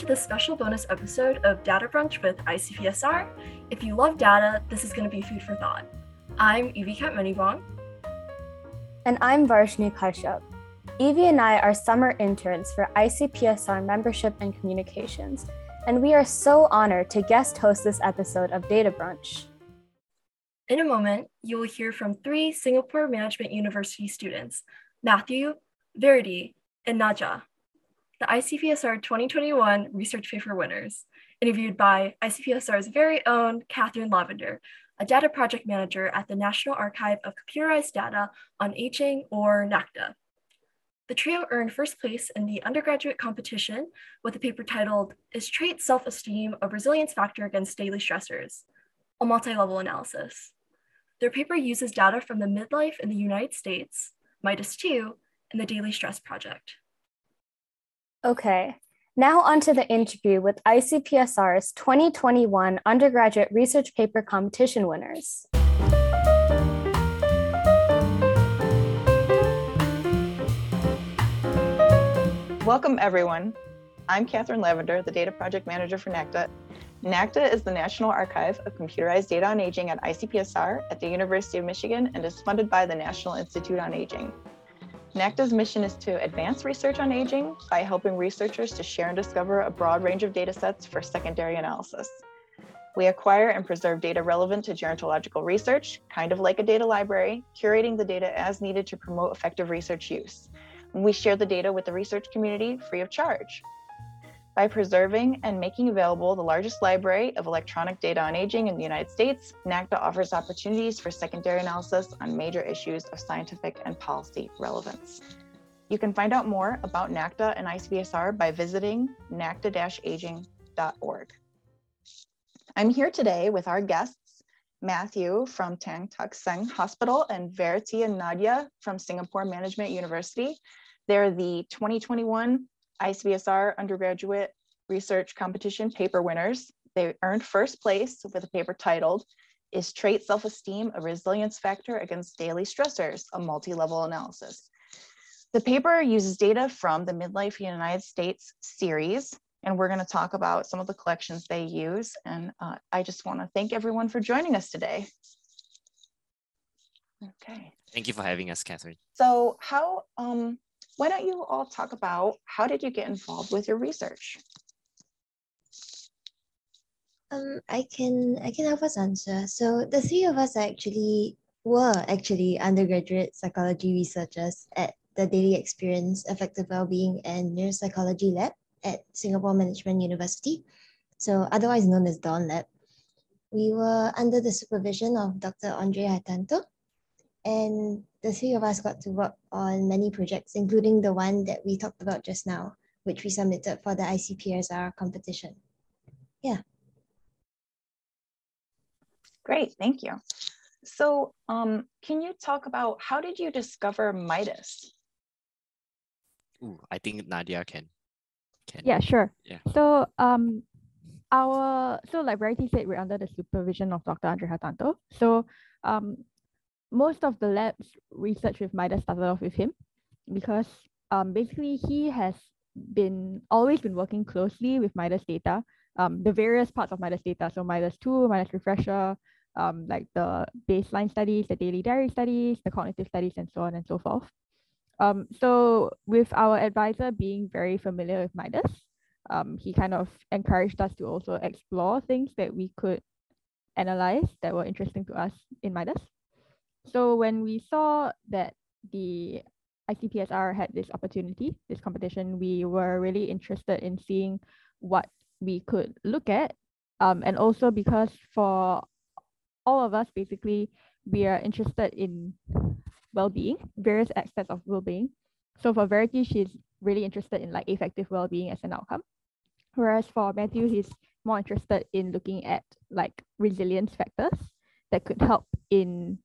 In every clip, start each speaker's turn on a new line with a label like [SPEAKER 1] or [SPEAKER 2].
[SPEAKER 1] to this special bonus episode of Data Brunch with ICPSR. If you love data, this is going to be food for thought. I'm Evie Katmenibong.
[SPEAKER 2] And I'm Varshni Kashyap. Evie and I are summer interns for ICPSR Membership and Communications, and we are so honored to guest host this episode of Data Brunch.
[SPEAKER 1] In a moment, you will hear from three Singapore Management University students Matthew, Verity, and Naja, the ICPSR 2021 research paper winners, interviewed by ICPSR's very own Catherine Lavender, a data project manager at the National Archive of Computerized Data on Aging, or NACDA. The trio earned first place in the undergraduate competition with a paper titled Is Trait Self Esteem a Resilience Factor Against Daily Stressors? A multi level analysis. Their paper uses data from the midlife in the United States, MIDUS 2, and the Daily Stress Project.
[SPEAKER 2] Okay, now onto the interview with ICPSR's 2021 undergraduate research paper competition winners.
[SPEAKER 3] Welcome, everyone. I'm Catherine Lavender, the data project manager for NACDA. NACDA is the National Archive of Computerized Data on Aging at ICPSR at the University of Michigan and is funded by the National Institute on Aging. NACDA's mission is to advance research on aging by helping researchers to share and discover a broad range of data sets for secondary analysis. We acquire and preserve data relevant to gerontological research, kind of like a data library, curating the data as needed to promote effective research use. We share the data with the research community free of charge. By preserving and making available the largest library of electronic data on aging in the United States, NACDA offers opportunities for secondary analysis on major issues of scientific and policy relevance. You can find out more about NACDA and ICPSR by visiting nacda-aging.org. I'm here today with our guests, Matthew from Tan Tock Seng Hospital and Verity and Nadia from Singapore Management University. They're the 2021 ICPSR undergraduate research competition paper winners. They earned first place with a paper titled, Is Trait Self-Esteem a Resilience Factor Against Daily Stressors, a multi-level analysis. The paper uses data from the Midlife United States series, and we're gonna talk about some of the collections they use. And uh, I just wanna thank everyone for joining us today. Okay.
[SPEAKER 4] Thank you for having us, Catherine.
[SPEAKER 3] So how, um, why don't you all talk about how did you get involved with your research?
[SPEAKER 5] Um, I can I can help us answer. So the three of us actually were actually undergraduate psychology researchers at the Daily Experience Affective Wellbeing and Neuropsychology Lab at Singapore Management University, so otherwise known as Dawn Lab. We were under the supervision of Dr. Andree Hartanto, and the three of us got to work on many projects, including the one that we talked about just now, which we submitted for the ICPSR competition. Yeah.
[SPEAKER 3] Great, thank you. So um, can you talk about how did you discover MIDUS?
[SPEAKER 4] Ooh, I think Nadia can. can
[SPEAKER 6] Yeah, sure.
[SPEAKER 4] Yeah.
[SPEAKER 6] So um our so like Verity said, we're under the supervision of Dr. Andree Hartanto. So um most of the lab's research with MIDUS started off with him because um basically he has been always been working closely with MIDUS data, um the various parts of MIDUS data. So MIDUS 2, MIDUS refresher, um like the baseline studies, the daily diary studies, the cognitive studies, and so on and so forth. Um, so with our advisor being very familiar with MIDUS, um, he kind of encouraged us to also explore things that we could analyze that were interesting to us in MIDUS. So when we saw that the ICPSR had this opportunity, this competition, we were really interested in seeing what we could look at. Um, and also because for all of us, basically, we are interested in well-being, various aspects of well-being. So for Verity, she's really interested in like affective well-being as an outcome. Whereas for Matthew, he's more interested in looking at like resilience factors that could help in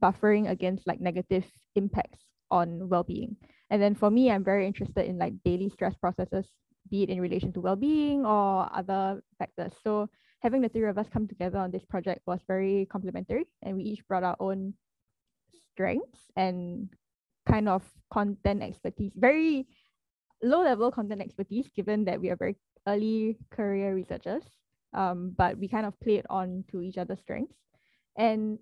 [SPEAKER 6] buffering against like negative impacts on well-being. And then for me, I'm very interested in like daily stress processes, be it in relation to well-being or other factors. So having the three of us come together on this project was very complementary and we each brought our own strengths and kind of content expertise, very low level content expertise, given that we are very early career researchers, um, but we kind of played on to each other's strengths. And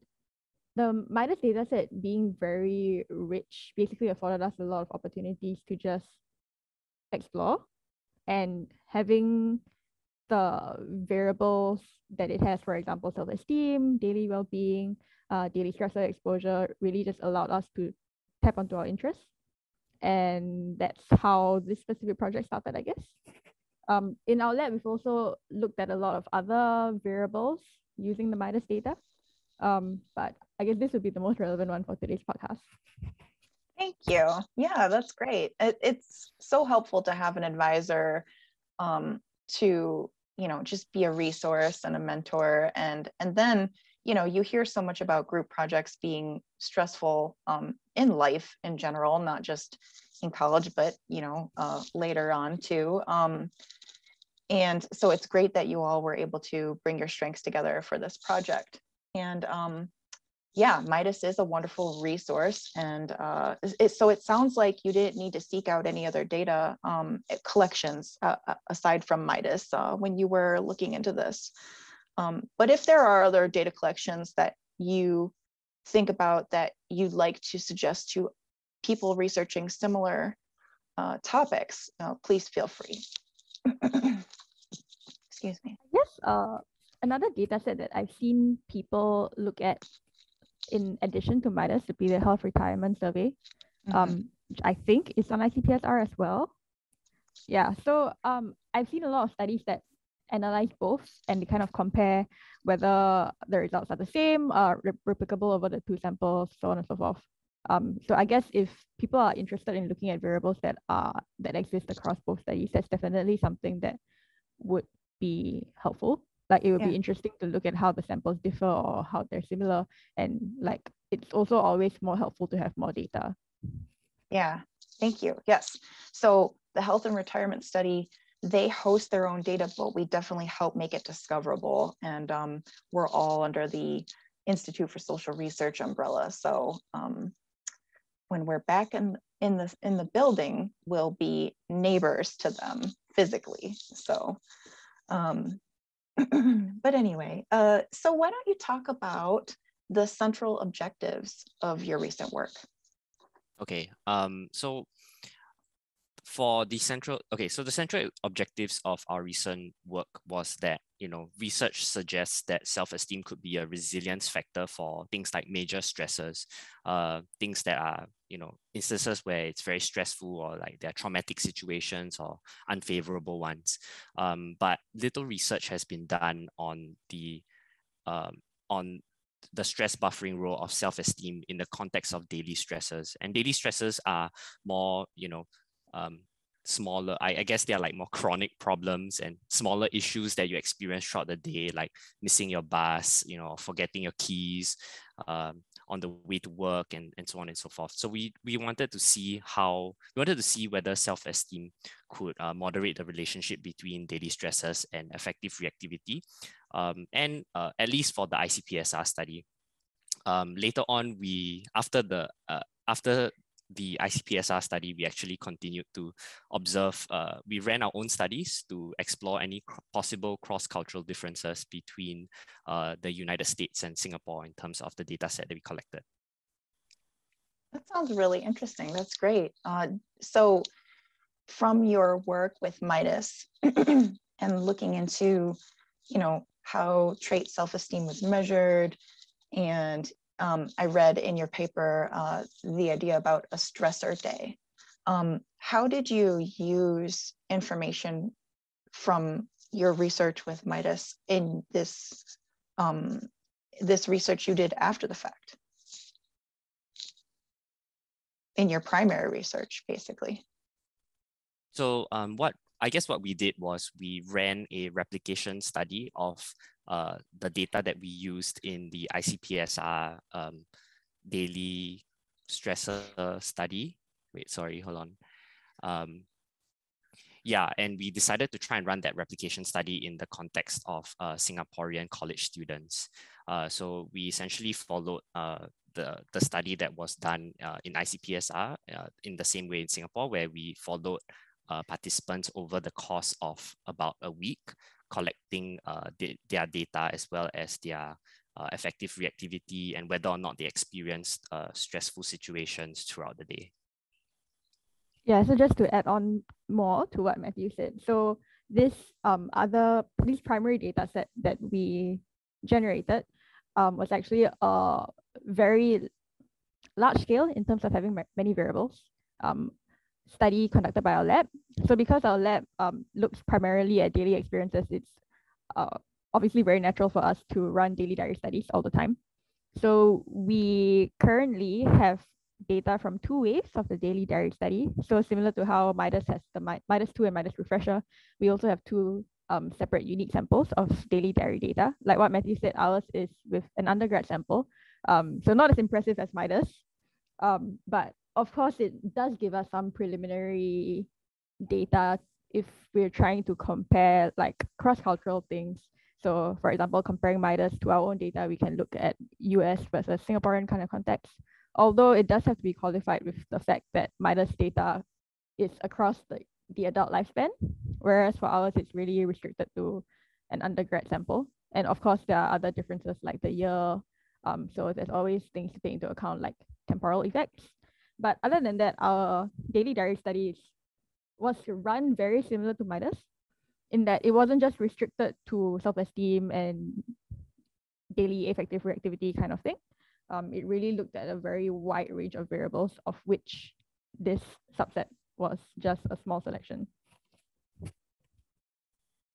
[SPEAKER 6] the MIDUS data set being very rich basically afforded us a lot of opportunities to just explore and having the variables that it has, for example, self-esteem, daily well-being, uh, daily stressor exposure, really just allowed us to tap onto our interests. And that's how this specific project started, I guess. Um, in our lab, we've also looked at a lot of other variables using the MIDUS data. Um, but I guess this would be the most relevant one for today's podcast.
[SPEAKER 3] Thank you. Yeah, that's great. It, it's so helpful to have an advisor um, to, you know, just be a resource and a mentor. And, and then, you know, you hear so much about group projects being stressful um, in life in general, not just in college, but, you know, uh, later on too. Um, and so it's great that you all were able to bring your strengths together for this project. And um, yeah, MIDUS is a wonderful resource. And uh, it, so it sounds like you didn't need to seek out any other data um, collections uh, uh, aside from MIDUS uh, when you were looking into this. Um, but if there are other data collections that you think about that you'd like to suggest to people researching similar uh, topics, uh, please feel free. Excuse me.
[SPEAKER 6] Yes, another data set that I've seen people look at in addition to MIDUS the health retirement survey, mm-hmm. um, which I think is on ICPSR as well. Yeah, so um, I've seen a lot of studies that analyze both and they kind of compare whether the results are the same, uh, replicable over the two samples, so on and so forth. Um, so I guess if people are interested in looking at variables that are that exist across both studies, that's definitely something that would be helpful like it would yeah. be interesting to look at how the samples differ or how they're similar. And like it's also always more helpful to have more data.
[SPEAKER 3] Yeah. Thank you. Yes. So the health and retirement study they host their own data but we definitely help make it discoverable. And um, we're all under the institute for social research umbrella. So um, when we're back in in the in the building we'll be neighbors to them physically. So um, but anyway, uh, so why don't you talk about the central objectives of your recent work?
[SPEAKER 4] Okay, um, so for the central, okay, so the central objectives of our recent work was that, you know, research suggests that self-esteem could be a resilience factor for things like major stressors, uh, things that are, you know, instances where it's very stressful or like there are traumatic situations or unfavorable ones. Um, but little research has been done on the, um, on the stress buffering role of self-esteem in the context of daily stresses and daily stresses are more you know um, smaller I, I guess they are like more chronic problems and smaller issues that you experience throughout the day like missing your bus you know forgetting your keys um, on the way to work and, and so on and so forth. So we we wanted to see how we wanted to see whether self-esteem could uh, moderate the relationship between daily stresses and affective reactivity um, and uh, at least for the icpsr study. Um, later on we after the uh, after the ICPSR study, we actually continued to observe, uh, we ran our own studies to explore any cr possible cross-cultural differences between uh, the United States and Singapore in terms of the data set that we collected.
[SPEAKER 3] That sounds really interesting. That's great. Uh, so from your work with MIDUS and looking into, you know, how trait self-esteem was measured and um, I read in your paper uh, the idea about a stressor day. Um, how did you use information from your research with MIDUS in this um, this research you did after the fact? In your primary research, basically.
[SPEAKER 4] So um, what I guess what we did was we ran a replication study of uh, the data that we used in the ICPSR um, daily stressor study. Wait, sorry, hold on. Um, yeah, and we decided to try and run that replication study in the context of uh, Singaporean college students. Uh, so we essentially followed uh, the, the study that was done uh, in ICPSR uh, in the same way in Singapore, where we followed participants over the course of about a week, collecting uh, their data as well as their uh, affective reactivity and whether or not they experienced uh, stressful situations throughout the day.
[SPEAKER 6] Yeah, so just to add on more to what Matthew said. So this um, other, this primary data set that we generated um, was actually a very large scale in terms of having many variables. Um, study conducted by our lab. So because our lab um, looks primarily at daily experiences, it's uh, obviously very natural for us to run daily diary studies all the time. So we currently have data from two waves of the daily diary study. So similar to how MIDUS has the MIDUS 2 and MIDUS refresher, we also have two um, separate unique samples of daily diary data. Like what Matthew said, ours is with an undergrad sample. Um, so not as impressive as MIDUS, um, but of course it does give us some preliminary data if we're trying to compare like cross-cultural things. So for example, comparing MIDUS to our own data, we can look at US versus Singaporean kind of context. Although it does have to be qualified with the fact that MIDUS data is across the, the adult lifespan, whereas for ours, it's really restricted to an undergrad sample. And of course, there are other differences like the year. Um, so there's always things to take into account like temporal effects. But other than that, our daily diary studies was run very similar to MIDUS in that it wasn't just restricted to self-esteem and daily affective reactivity kind of thing. Um, it really looked at a very wide range of variables of which this subset was just a small selection.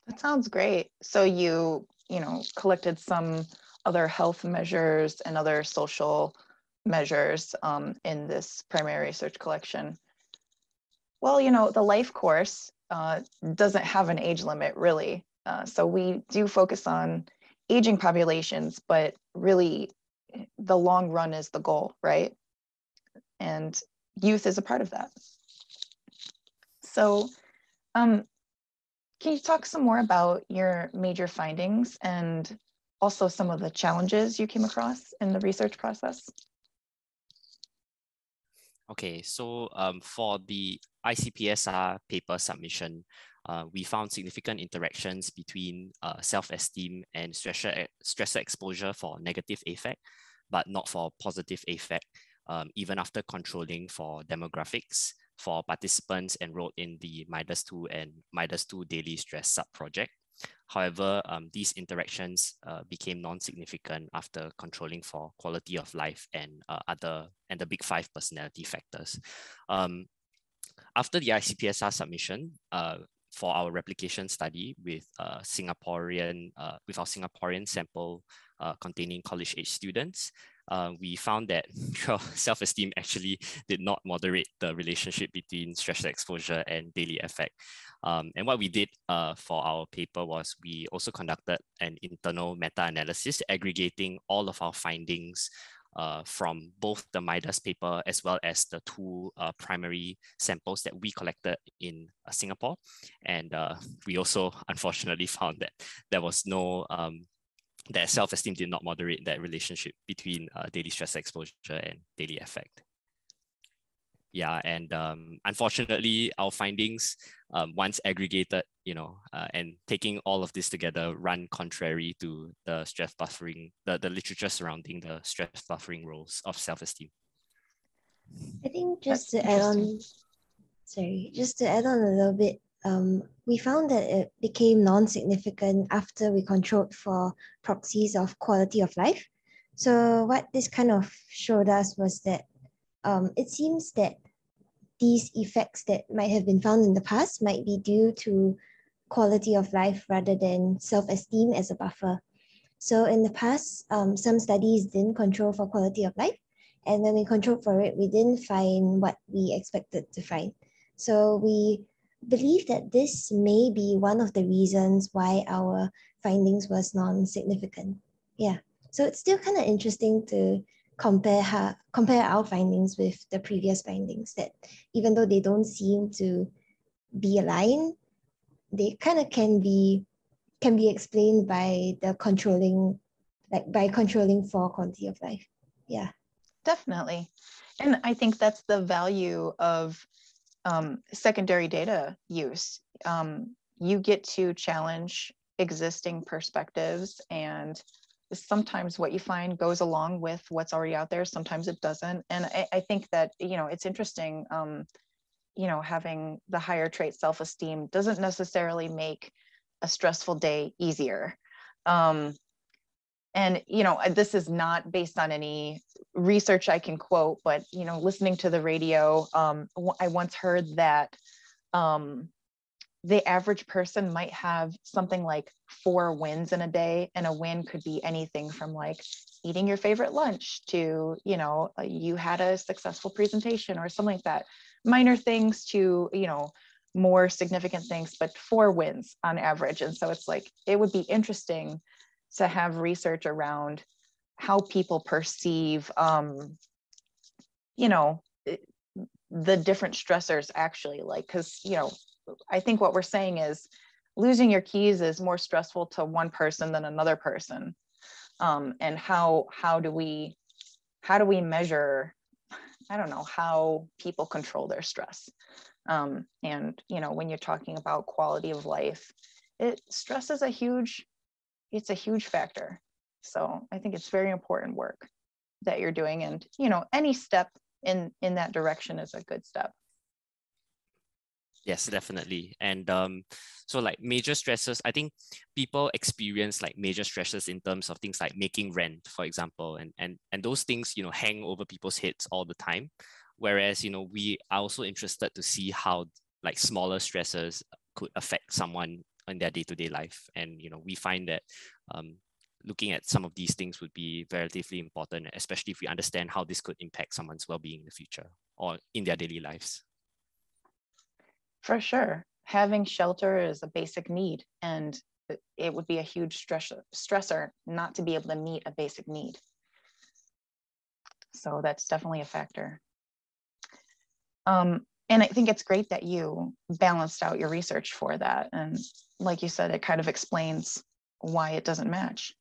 [SPEAKER 3] That sounds great. So you, you know, collected some other health measures and other social measures um, in this primary research collection. Well, you know, the life course uh, doesn't have an age limit really. Uh, so we do focus on aging populations, but really the long run is the goal, right? And youth is a part of that. So um, can you talk some more about your major findings and also some of the challenges you came across in the research process?
[SPEAKER 4] Okay, so um, for the ICPSR paper submission, uh, we found significant interactions between uh, self-esteem and stressor, stressor exposure for negative affect, but not for positive affect, um, even after controlling for demographics for participants enrolled in the MIDUS 2 and MIDUS 2 daily stress sub-project. However, um, these interactions uh, became non-significant after controlling for quality of life and uh, other and the big five personality factors. Um, after the ICPSR submission, uh, for our replication study with uh, Singaporean uh, with our Singaporean sample uh, containing college age students, uh, we found that self-esteem actually did not moderate the relationship between stress exposure and daily affect. Um, and what we did uh, for our paper was we also conducted an internal meta-analysis aggregating all of our findings uh, from both the MIDUS paper as well as the two uh, primary samples that we collected in uh, Singapore. And uh, we also unfortunately found that there was no um, that self-esteem did not moderate that relationship between uh, daily stress exposure and daily affect. Yeah, and um, unfortunately, our findings, um, once aggregated, you know, uh, and taking all of this together, run contrary to the stress buffering, the, the literature surrounding the stress buffering roles of self-esteem.
[SPEAKER 5] I think just That's to add on, sorry, just to add on a little bit, um, we found that it became non-significant after we controlled for proxies of quality of life. So what this kind of showed us was that um, it seems that these effects that might have been found in the past might be due to quality of life rather than self-esteem as a buffer. So in the past, um, some studies didn't control for quality of life. And when we controlled for it, we didn't find what we expected to find. So we believe that this may be one of the reasons why our findings was non-significant. Yeah, so it's still kind of interesting to compare her, compare our findings with the previous findings that even though they don't seem to be aligned, they kind of can be can be explained by the controlling like by controlling for quality of life. Yeah.
[SPEAKER 3] Definitely. And I think that's the value of um, secondary data use. Um, you get to challenge existing perspectives and sometimes what you find goes along with what's already out there sometimes it doesn't and i, I think that you know it's interesting um, you know having the higher trait self-esteem doesn't necessarily make a stressful day easier um, and you know this is not based on any research i can quote but you know listening to the radio um, i once heard that um, the average person might have something like four wins in a day and a win could be anything from like eating your favorite lunch to you know uh, you had a successful presentation or something like that. Minor things to you know more significant things but four wins on average. And so it's like it would be interesting to have research around how people perceive um you know the different stressors actually like because you know I think what we're saying is losing your keys is more stressful to one person than another person. Um, and how how do we how do we measure I don't know how people control their stress. Um, and you know when you're talking about quality of life, it stress is a huge it's a huge factor. So I think it's very important work that you're doing and you know any step in in that direction is a good step.
[SPEAKER 4] Yes, definitely. And um, so like major stresses, I think people experience like major stresses in terms of things like making rent, for example, and and and those things you know hang over people's heads all the time. Whereas you know we are also interested to see how like smaller stresses could affect someone in their day-to-day life, and you know we find that um, looking at some of these things would be relatively important, especially if we understand how this could impact someone's well-being in the future or in their daily lives.
[SPEAKER 3] For sure. Having shelter is a basic need, and it would be a huge stress, stressor not to be able to meet a basic need. So that's definitely a factor. Um, and I think it's great that you balanced out your research for that. And like you said, it kind of explains why it doesn't match.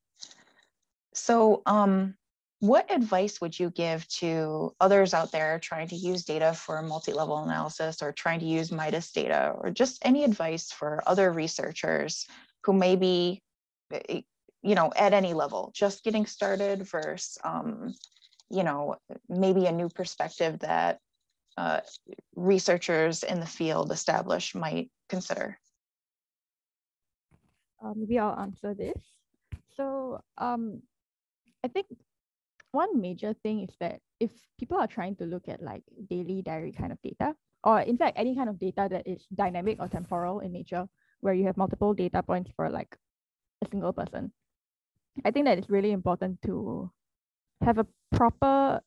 [SPEAKER 3] So um, what advice would you give to others out there trying to use data for multi-level analysis or trying to use MIDUS data or just any advice for other researchers who may be, eh, you know, at any level, just getting started versus, um, you know, maybe a new perspective that uh, researchers in the field established might consider?
[SPEAKER 6] Uh, maybe I'll answer this. So um, I think one major thing is that if people are trying to look at like daily diary kind of data, or in fact, any kind of data that is dynamic or temporal in nature, where you have multiple data points for like a single person, I think that it's really important to have a proper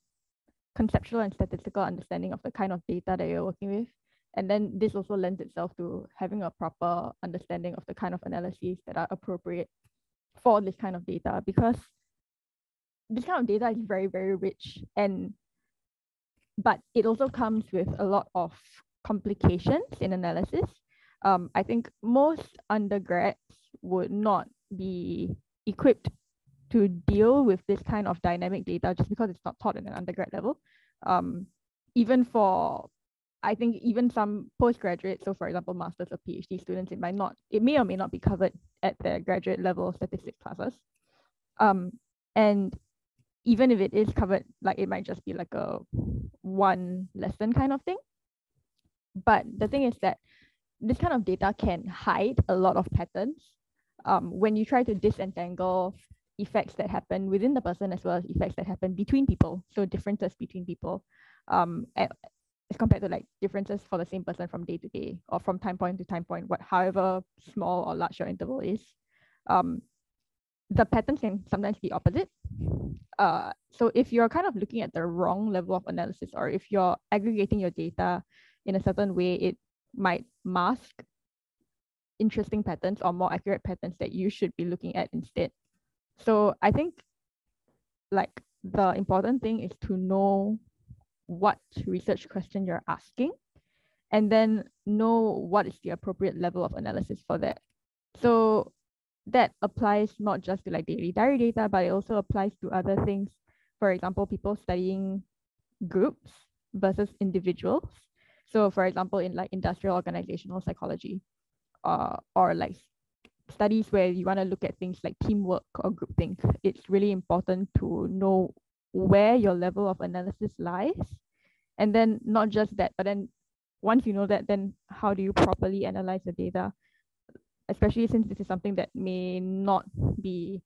[SPEAKER 6] conceptual and statistical understanding of the kind of data that you're working with. And then this also lends itself to having a proper understanding of the kind of analyses that are appropriate for this kind of data because this kind of data is very, very rich and but it also comes with a lot of complications in analysis. Um, I think most undergrads would not be equipped to deal with this kind of dynamic data just because it's not taught at an undergrad level. Um, even for, I think even some postgraduate, so for example, master's or PhD students, it might not, it may or may not be covered at their graduate level statistics classes. Um, and even if it is covered, like it might just be like a one lesson kind of thing. But the thing is that this kind of data can hide a lot of patterns um, when you try to disentangle effects that happen within the person as well as effects that happen between people. So differences between people um, as compared to like differences for the same person from day to day or from time point to time point, what however small or large your interval is. Um, the patterns can sometimes be opposite. Uh, so if you're kind of looking at the wrong level of analysis or if you're aggregating your data in a certain way, it might mask interesting patterns or more accurate patterns that you should be looking at instead. So I think like the important thing is to know what research question you're asking and then know what is the appropriate level of analysis for that. So that applies not just to like daily diary data, but it also applies to other things. For example, people studying groups versus individuals. So for example, in like industrial organizational psychology, uh, or like studies where you want to look at things like teamwork or groupthink, it's really important to know where your level of analysis lies. And then not just that, but then once you know that, then how do you properly analyze the data? Especially since this is something that may not be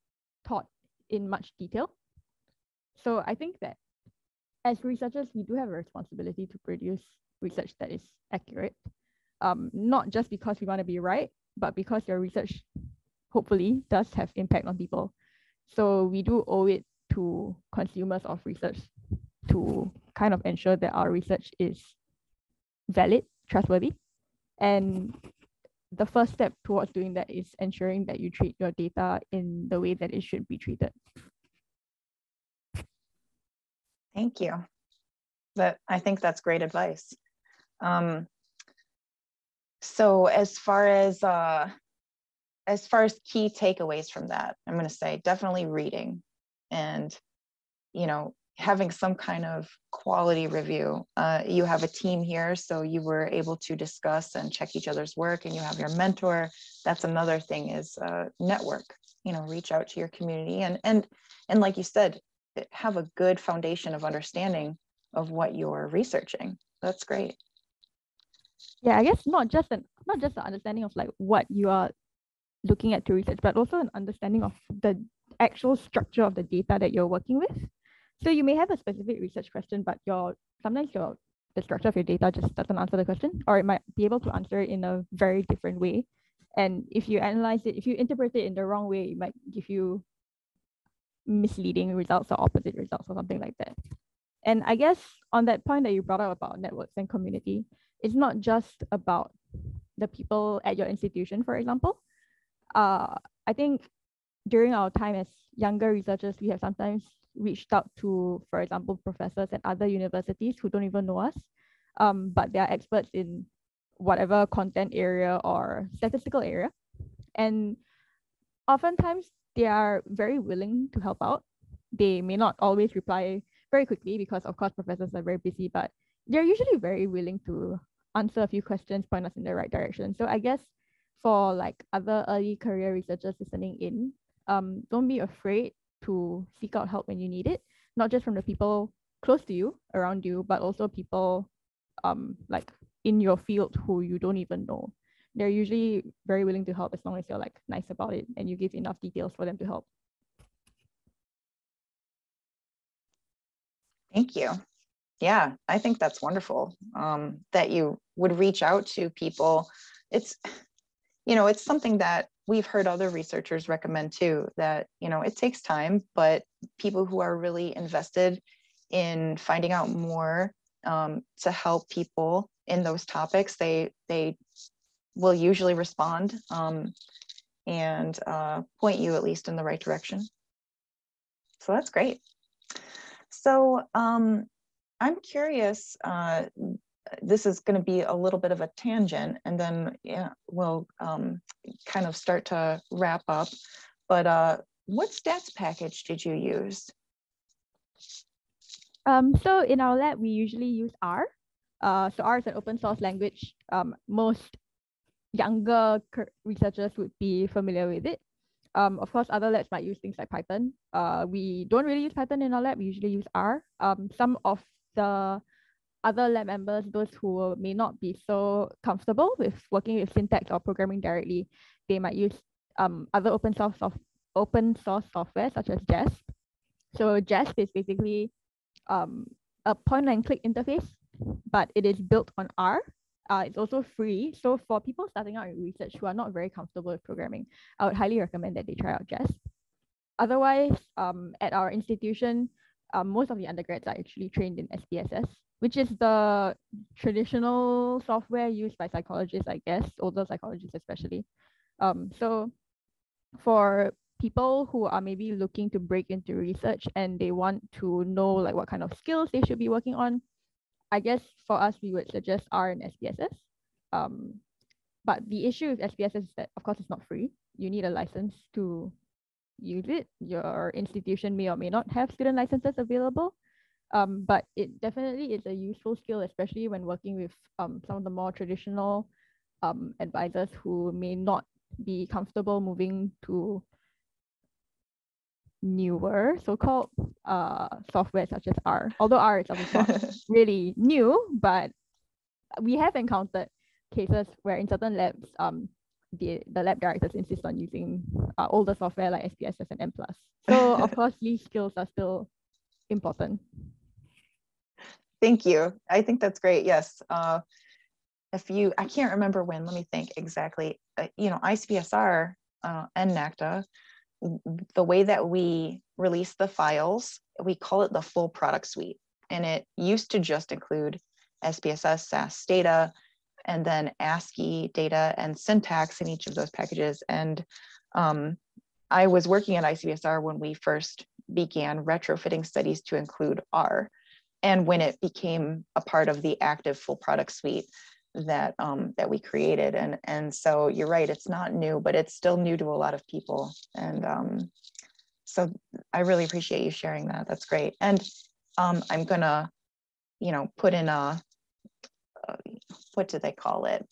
[SPEAKER 6] taught in much detail. So I think that as researchers, we do have a responsibility to produce research that is accurate, um, not just because we want to be right, but because your research hopefully does have impact on people. So we do owe it to consumers of research to kind of ensure that our research is valid, trustworthy. And the first step towards doing that is ensuring that you treat your data in the way that it should be treated.
[SPEAKER 3] Thank you. That I think that's great advice. Um, so as far as uh, as far as key takeaways from that, I'm going to say definitely reading, and you know having some kind of quality review. Uh, you have a team here, so you were able to discuss and check each other's work, and you have your mentor. That's another thing is uh, network. You know, reach out to your community, and and and like you said, have a good foundation of understanding of what you're researching. That's great.
[SPEAKER 6] Yeah, I guess not just an not just the understanding of like what you are looking at to research, but also an understanding of the actual structure of the data that you're working with. So you may have a specific research question, but your sometimes your the structure of your data just doesn't answer the question, or it might be able to answer it in a very different way. And if you analyze it, if you interpret it in the wrong way, it might give you misleading results or opposite results or something like that. And I guess on that point that you brought up about networks and community, it's not just about the people at your institution, for example. Uh, I think during our time as younger researchers, we have sometimes reached out to, for example, professors at other universities who don't even know us, um, but they are experts in whatever content area or statistical area. And oftentimes they are very willing to help out. They may not always reply very quickly because, of course, professors are very busy, but they're usually very willing to answer a few questions, point us in the right direction. So I guess for like other early career researchers listening in, um, don't be afraid to seek out help when you need it, not just from the people close to you, around you, but also people um, like in your field who you don't even know. They're usually very willing to help as long as you're like nice about it and you give enough details for them to help.
[SPEAKER 3] Thank you. Yeah, I think that's wonderful um, that you would reach out to people. It's, you know, it's something that we've heard other researchers recommend too, that, you know, it takes time, but people who are really invested in finding out more um, to help people in those topics, they, they will usually respond um, and uh, point you at least in the right direction. So that's great. So um, I'm curious, uh, this is going to be a little bit of a tangent and then yeah, we'll um, kind of start to wrap up. But uh, what stats package did you use?
[SPEAKER 6] Um, so in our lab, we usually use R. Uh, so R is an open source language. Um, most younger researchers would be familiar with it. Um, of course, other labs might use things like Python. Uh, we don't really use Python in our lab. We usually use R. Um, some of the other lab members, those who may not be so comfortable with working with syntax or programming directly, they might use um, other open source of open source software such as JASP. So JASP is basically um, a point and click interface, but it is built on R. Uh, it's also free. So for people starting out in research who are not very comfortable with programming, I would highly recommend that they try out JASP. Otherwise, um, at our institution, um, most of the undergrads are actually trained in SPSS, which is the traditional software used by psychologists, I guess, older psychologists especially. Um, so for people who are maybe looking to break into research and they want to know like what kind of skills they should be working on, I guess for us, we would suggest R and SPSS. Um, but the issue with SPSS is that, of course, it's not free. You need a license to use it. Your institution may or may not have student licenses available. Um, but it definitely is a useful skill, especially when working with um, some of the more traditional um, advisors who may not be comfortable moving to newer so-called uh, software such as R. Although R is obviously not really new, but we have encountered cases where in certain labs, um, the, the lab directors insist on using uh, older software like SPSS and M+. So of course, these skills are still important.
[SPEAKER 3] Thank you. I think that's great. Yes. Uh, if you, I can't remember when, let me think exactly. Uh, you know, ICPSR uh, and NACDA, the way that we release the files, we call it the full product suite. And it used to just include SPSS, SAS data, and then ASCII data and syntax in each of those packages. And um, I was working at ICPSR when we first began retrofitting studies to include R. And when it became a part of the active full product suite that um, that we created. And, and so you're right, it's not new, but it's still new to a lot of people. And um, so I really appreciate you sharing that. That's great. And um, I'm gonna, you know, put in a, uh, what do they call it?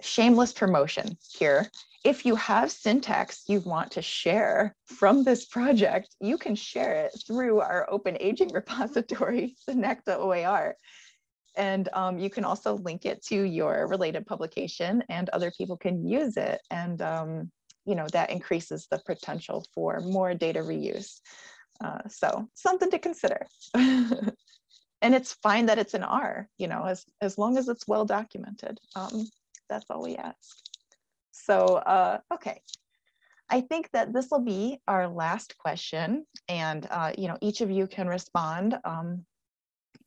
[SPEAKER 3] Shameless promotion here. If you have syntax you want to share from this project, you can share it through our open aging repository, the NACDA OAR. And um, you can also link it to your related publication and other people can use it. And, um, you know, that increases the potential for more data reuse. Uh, so something to consider. and it's fine that it's an R, you know, as, as long as it's well documented. Um, that's all we ask. So, uh, okay. I think that this will be our last question and, uh, you know, each of you can respond. Um,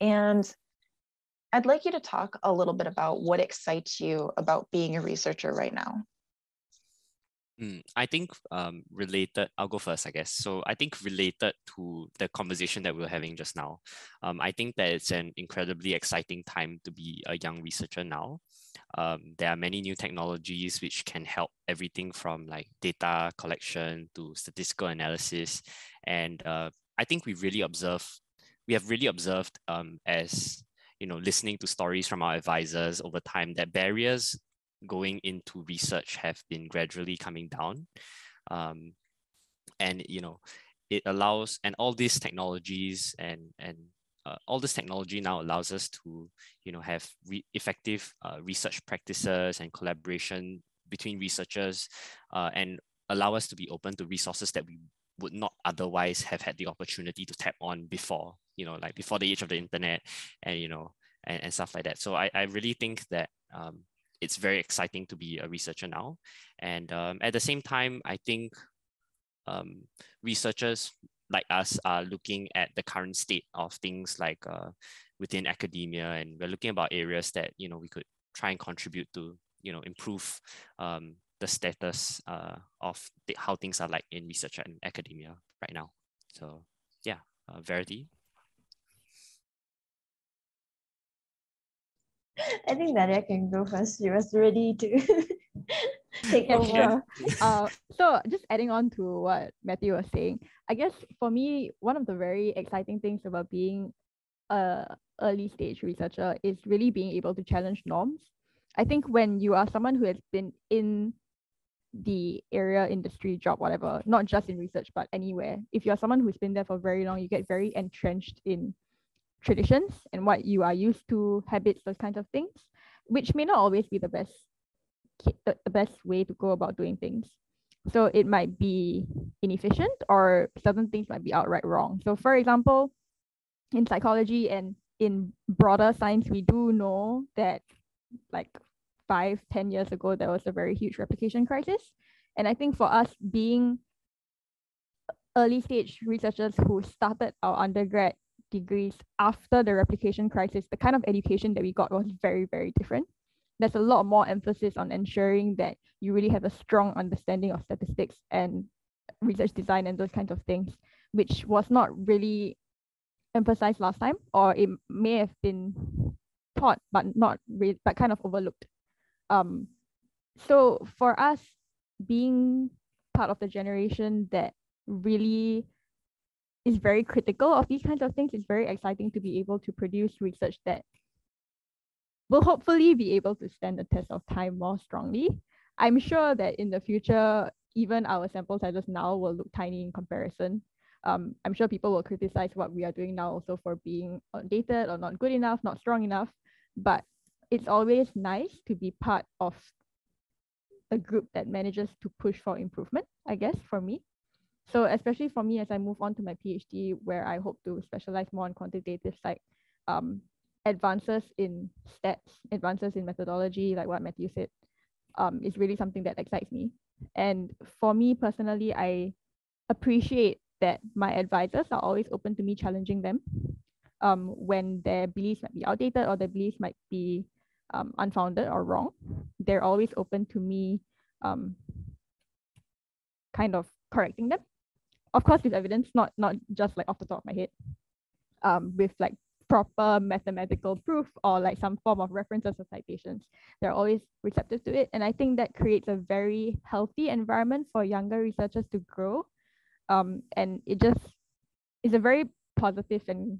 [SPEAKER 3] and I'd like you to talk a little bit about what excites you about being a researcher right now.
[SPEAKER 4] Mm, I think um, related, I'll go first, I guess. So I think related to the conversation that we are having just now, um, I think that it's an incredibly exciting time to be a young researcher now. Um, there are many new technologies which can help everything from like data collection to statistical analysis. And uh, I think we really observe, we have really observed um, as, you know, listening to stories from our advisors over time that barriers going into research have been gradually coming down. Um, and you know, it allows and all these technologies and and uh, all this technology now allows us to you know have re- effective uh, research practices and collaboration between researchers uh, and allow us to be open to resources that we would not otherwise have had the opportunity to tap on before you know like before the age of the internet and you know and, and stuff like that so i, I really think that um, it's very exciting to be a researcher now. And um, at the same time, I think um, researchers like us are looking at the current state of things like uh, within academia, and we're looking about areas that you know we could try and contribute to, you know, improve um, the status uh, of how things are like in research and academia right now. So yeah, uh, Verity.
[SPEAKER 5] I think Nadia can go first. She was ready to take over.
[SPEAKER 6] Uh, so just adding on to what Matthew was saying, I guess for me, one of the very exciting things about being a early stage researcher is really being able to challenge norms. I think when you are someone who has been in the area, industry, job, whatever, not just in research, but anywhere, if you're someone who's been there for very long, you get very entrenched in traditions and what you are used to, habits, those kinds of things, which may not always be the best the best way to go about doing things. So it might be inefficient or certain things might be outright wrong. So for example, in psychology and in broader science, we do know that like five, ten years ago, there was a very huge replication crisis. And I think for us being early stage researchers who started our undergrad degrees after the replication crisis, the kind of education that we got was very, very different. There's a lot more emphasis on ensuring that you really have a strong understanding of statistics and research design and those kinds of things, which was not really emphasized last time, or it may have been taught but not re- but kind of overlooked. Um, so for us, being part of the generation that really is very critical of these kinds of things. It's very exciting to be able to produce research that will hopefully be able to stand the test of time more strongly. I'm sure that in the future, even our sample sizes now will look tiny in comparison. Um, I'm sure people will criticize what we are doing now also for being outdated or not good enough, not strong enough. But it's always nice to be part of a group that manages to push for improvement, I guess, for me. So especially for me, as I move on to my PhD, where I hope to specialize more on quantitative side, um, advances in stats, advances in methodology, like what Matthew said, um, is really something that excites me. And for me personally, I appreciate that my advisors are always open to me challenging them um, when their beliefs might be outdated or their beliefs might be um, unfounded or wrong. They're always open to me um, kind of correcting them. Of course, with evidence, not not just like off the top of my head, um, with like proper mathematical proof or like some form of references or citations. They're always receptive to it. And I think that creates a very healthy environment for younger researchers to grow. Um, and it just is a very positive and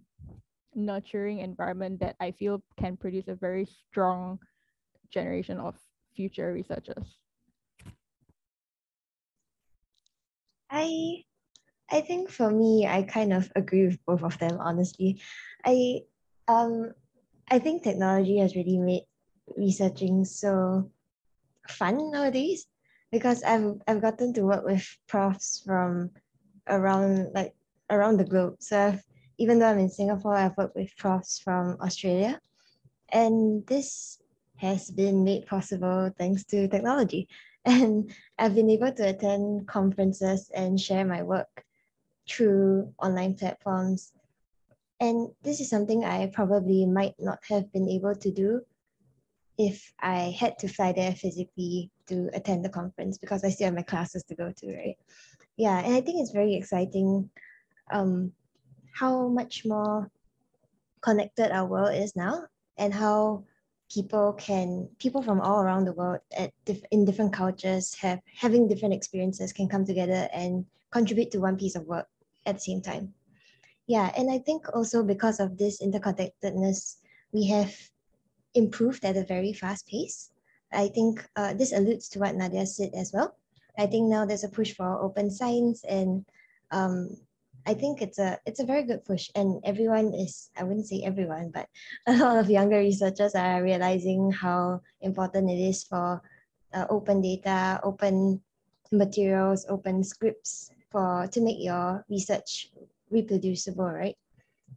[SPEAKER 6] nurturing environment that I feel can produce a very strong generation of future researchers.
[SPEAKER 5] I I think for me, I kind of agree with both of them, honestly. I um I think technology has really made researching so fun nowadays because I've I've gotten to work with profs from around like around the globe. So I've, even though I'm in Singapore, I've worked with profs from Australia. And this has been made possible thanks to technology. And I've been able to attend conferences and share my work through online platforms. And this is something I probably might not have been able to do if I had to fly there physically to attend the conference because I still have my classes to go to, right? Yeah, and I think it's very exciting um, how much more connected our world is now and how people can people from all around the world at diff- in different cultures have having different experiences can come together and contribute to one piece of work at the same time. Yeah and i think also because of this interconnectedness we have improved at a very fast pace. I think uh, this alludes to what nadia said as well. I think now there's a push for open science and um, I think it's a it's a very good push, and everyone is I wouldn't say everyone, but a lot of younger researchers are realizing how important it is for uh, open data, open materials, open scripts for to make your research reproducible, right?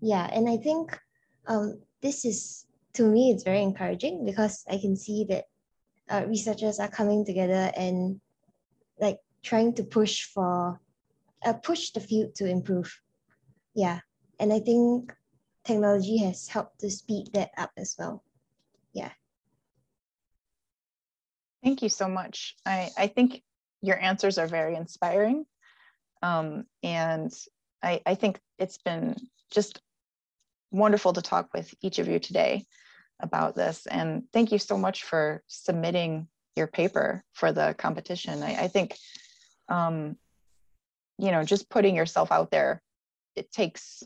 [SPEAKER 5] Yeah, and I think um, this is to me it's very encouraging because I can see that uh, researchers are coming together and like trying to push for uh, push the field to improve. Yeah, and I think technology has helped to speed that up as well. Yeah.
[SPEAKER 3] Thank you so much. I, I think your answers are very inspiring. Um, and I, I think it's been just wonderful to talk with each of you today about this. And thank you so much for submitting your paper for the competition. I, I think um, you know just putting yourself out there it takes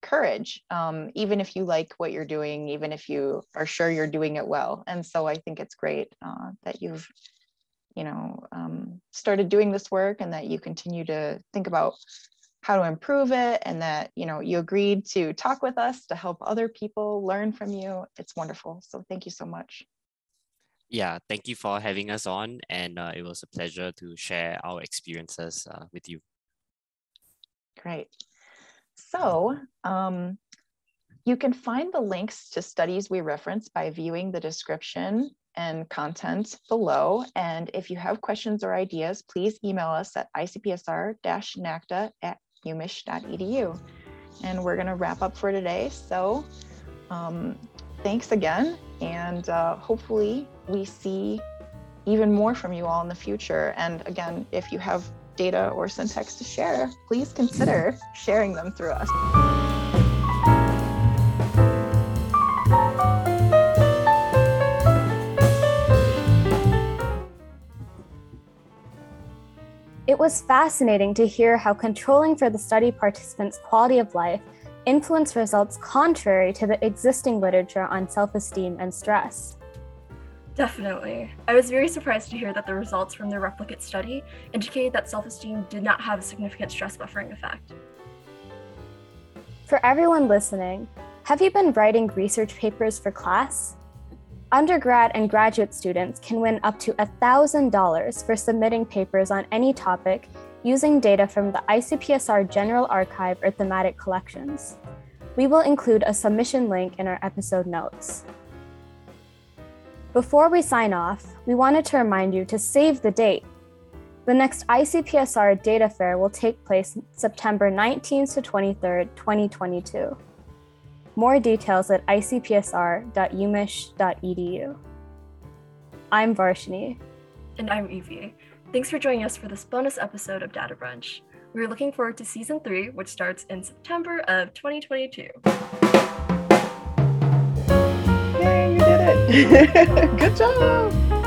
[SPEAKER 3] courage um, even if you like what you're doing even if you are sure you're doing it well and so i think it's great uh, that you've you know um, started doing this work and that you continue to think about how to improve it and that you know you agreed to talk with us to help other people learn from you. It's wonderful. So thank you so much.
[SPEAKER 4] Yeah thank you for having us on and uh, it was a pleasure to share our experiences uh, with you.
[SPEAKER 3] Great. So um, you can find the links to studies we reference by viewing the description and content below. And if you have questions or ideas, please email us at icpsr-nacda at umich.edu. And we're gonna wrap up for today. So um, thanks again. And uh, hopefully we see even more from you all in the future. And again, if you have data or syntax to share, please consider sharing them through us.
[SPEAKER 2] It was fascinating to hear how controlling for the study participants' quality of life influenced results contrary to the existing literature on self esteem and stress.
[SPEAKER 1] Definitely. I was very surprised to hear that the results from the replicate study indicated that self esteem did not have a significant stress buffering effect.
[SPEAKER 2] For everyone listening, have you been writing research papers for class? Undergrad and graduate students can win up to $1,000 for submitting papers on any topic using data from the ICPSR General Archive or thematic collections. We will include a submission link in our episode notes. Before we sign off, we wanted to remind you to save the date. The next ICPSR Data Fair will take place September 19th to 23rd, 2022. More details at icpsr.umich.edu. I'm Varshini.
[SPEAKER 1] And I'm Evie. Thanks for joining us for this bonus episode of Data Brunch. We're looking forward to season three, which starts in September of 2022.
[SPEAKER 3] Yay, you did it! Good job!